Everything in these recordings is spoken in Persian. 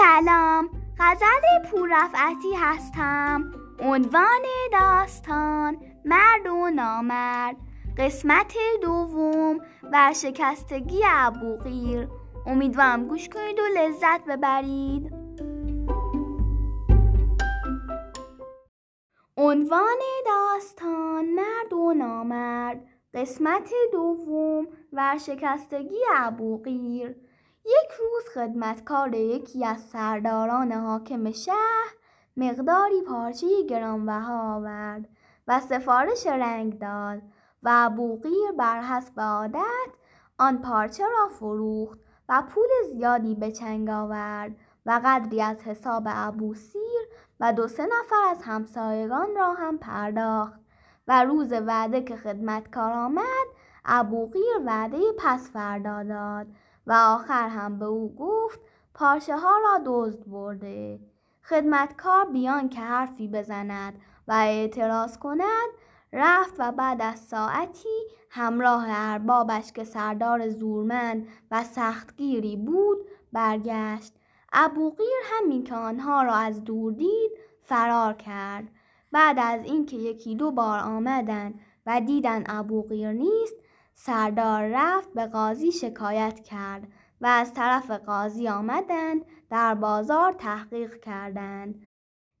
سلام. غزل پوررفعتی هستم. عنوان داستان مرد و نامرد. قسمت دوم ورشکستگی ابوقیر امیدوارم گوش کنید و لذت ببرید. عنوان داستان مرد و نامرد. قسمت دوم ورشکستگی ابوقیر یک روز خدمتکار یکی از سرداران حاکم شهر مقداری پارچه گرانبها آورد و سفارش رنگ داد و ابوقیر بر حسب عادت آن پارچه را فروخت و پول زیادی به چنگ آورد و قدری از حساب ابوسیر و دو سه نفر از همسایگان را هم پرداخت و روز وعده که خدمتکار آمد ابوقیر وعده پس فردا داد و آخر هم به او گفت پارچه ها را دزد برده. خدمتکار بیان که حرفی بزند و اعتراض کند رفت و بعد از ساعتی همراه اربابش که سردار زورمند و سختگیری بود برگشت. ابوقیر همین که آنها را از دور دید فرار کرد. بعد از اینکه یکی دو بار آمدند و دیدن ابوقیر نیست سردار رفت به قاضی شکایت کرد و از طرف قاضی آمدند در بازار تحقیق کردند.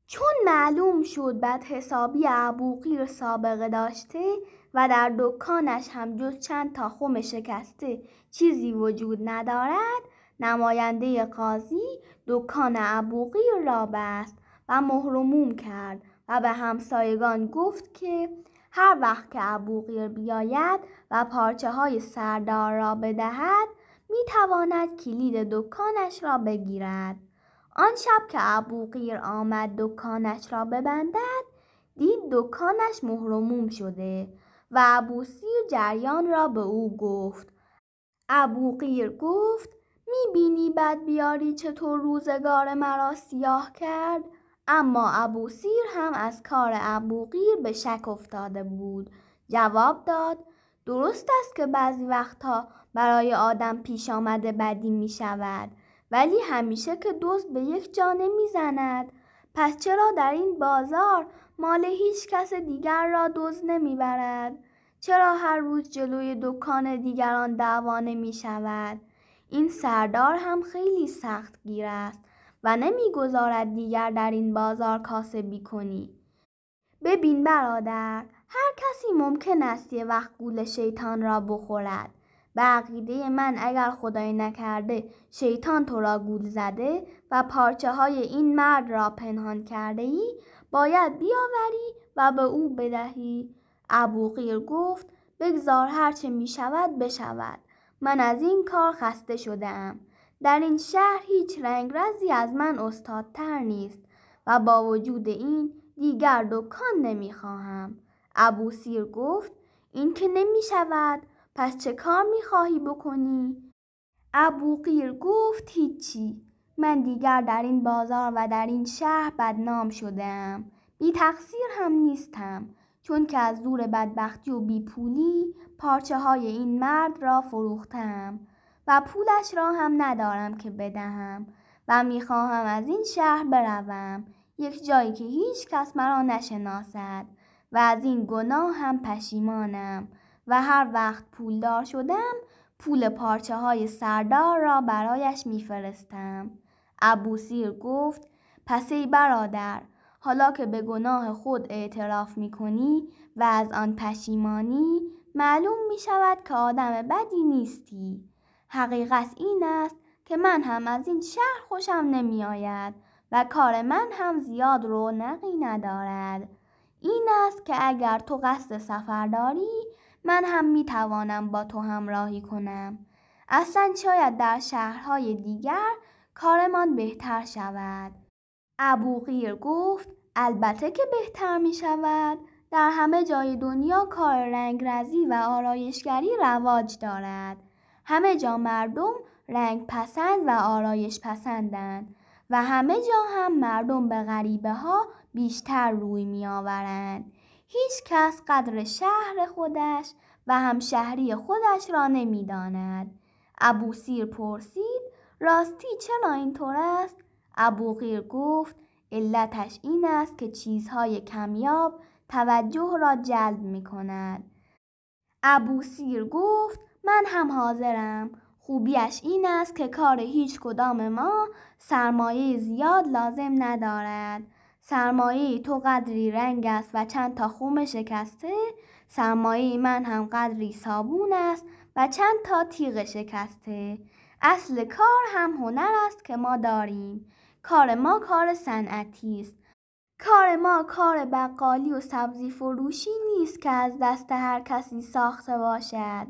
چون معلوم شد بد حسابی ابوقیر سابقه داشته و در دکانش هم جز چند تا خم شکسته چیزی وجود ندارد نماینده قاضی دکان ابوقیر را بست و مهرموم کرد و به همسایگان گفت که هر وقت که ابوقیر بیاید و پارچه های سردار را بدهد می تواند کلید دکانش را بگیرد. آن شب که ابوقیر آمد دکانش را ببندد دید دکانش مهرموم شده و ابوسیر جریان را به او گفت. ابوقیر گفت می بینی بد بیاری چطور روزگار مرا سیاه کرد؟ اما ابوسیر هم از کار ابوقیر به شک افتاده بود جواب داد درست است که بعضی وقتها برای آدم پیش آمده بدی می شود ولی همیشه که دوست به یک جا نمی زند پس چرا در این بازار مال هیچ کس دیگر را دوز نمی برد؟ چرا هر روز جلوی دکان دیگران دعوا نمی شود؟ این سردار هم خیلی سخت گیر است و نمی‌گذارد دیگر در این بازار کاسبی کنی. ببین برادر هر کسی ممکن است یه وقت گول شیطان را بخورد. به عقیده من اگر خدای نکرده شیطان تو را گول زده و پارچه های این مرد را پنهان کرده ای باید بیاوری و به او بدهی. ابوقیر گفت بگذار هرچه می شود بشود. من از این کار خسته شده ام. در این شهر هیچ رنگرزی از من استادتر نیست و با وجود این دیگر دکان نمی‌خواهم. ابو سیر گفت این که نمی شود پس چه کار می خواهی بکنی؟ ابو قیر گفت هیچی من دیگر در این بازار و در این شهر بدنام شدم بی تقصیر هم نیستم چون که از زور بدبختی و بیپولی پارچه های این مرد را فروختم و پولش را هم ندارم که بدهم و می‌خواهم از این شهر بروم یک جایی که هیچ کس مرا نشناسد و از این گناه هم پشیمانم و هر وقت پولدار شدم پول پارچه های سردار را برایش میفرستم. ابو سیر گفت پس ای برادر حالا که به گناه خود اعتراف می کنی و از آن پشیمانی معلوم می شود که آدم بدی نیستی. حقیقت این است که من هم از این شهر خوشم نمی آید و کار من هم زیاد رونقی ندارد. این است که اگر تو قصد سفر داری من هم می توانم با تو همراهی کنم. اصلا شاید در شهرهای دیگر کارمان بهتر شود. ابو غیر گفت البته که بهتر می شود. در همه جای دنیا کار رنگرزی و آرایشگری رواج دارد. همه جا مردم رنگ پسند و آرایش پسندند و همه جا هم مردم به غریبه ها بیشتر روی می آورند. هیچ کس قدر شهر خودش و هم شهری خودش را نمی داند. ابو سیر پرسید راستی چرا اینطور است؟ ابوقیر گفت علتش این است که چیزهای کمیاب توجه را جلب می کند. ابو سیر گفت من هم حاضرم. خوبیش این است که کار هیچ کدام ما سرمایه زیاد لازم ندارد. سرمایه تو قدری رنگ است و چند تا خوم شکسته سرمایه من هم قدری صابون است و چند تا تیغ شکسته اصل کار هم هنر است که ما داریم کار ما کار صنعتی است کار ما کار بقالی و سبزی فروشی نیست که از دست هر کسی ساخته باشد.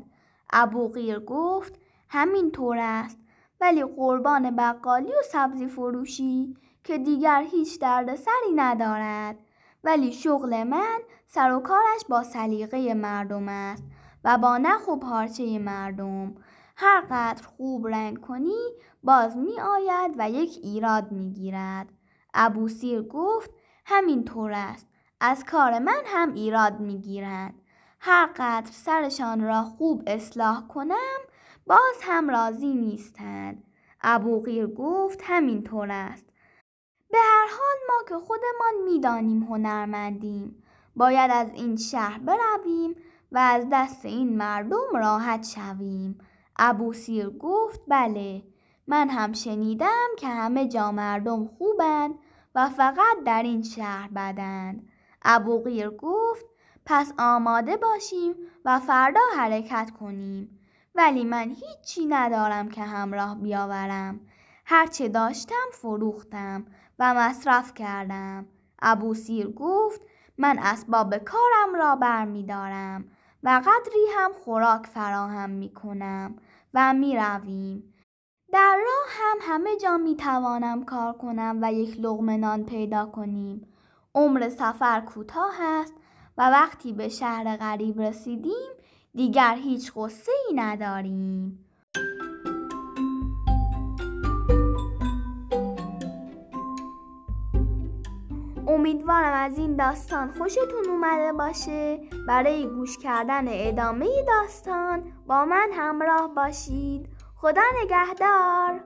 ابوقیر گفت همین طور است. ولی قربان بقالی و سبزی فروشی که دیگر هیچ دردسری ندارد. ولی شغل من سر و کارش با سلیقه مردم است و با نخ و پارچه مردم. هر قدر خوب رنگ کنی باز می آید و یک ایراد می گیرد ابو سیر گفت همین طور است. از کار من هم ایراد می گیرد هر قدر سرشان را خوب اصلاح کنم باز هم راضی نیستند. ابو غیر گفت همین طور است. به هر حال ما که خودمان می‌دانیم هنرمندیم. باید از این شهر برویم و از دست این مردم راحت شویم. ابو سیر گفت بله. من هم شنیدم که همه جا مردم خوبند. و فقط در این شهر بدند ابو غیر گفت پس آماده باشیم و فردا حرکت کنیم. ولی من هیچی ندارم که همراه بیاورم. هرچه داشتم فروختم و مصرف کردم. ابو سیر گفت من اسباب کارم را بر می دارم و قدری هم خوراک فراهم می کنم و می رویم. در راه هم همه جا می توانم کار کنم و یک لغم نان پیدا کنیم. عمر سفر کوتاه است و وقتی به شهر غریب رسیدیم دیگر هیچ غصه ای نداریم. امیدوارم از این داستان خوشتون اومده باشه برای گوش کردن ادامه داستان با من همراه باشید خدا نگهدار.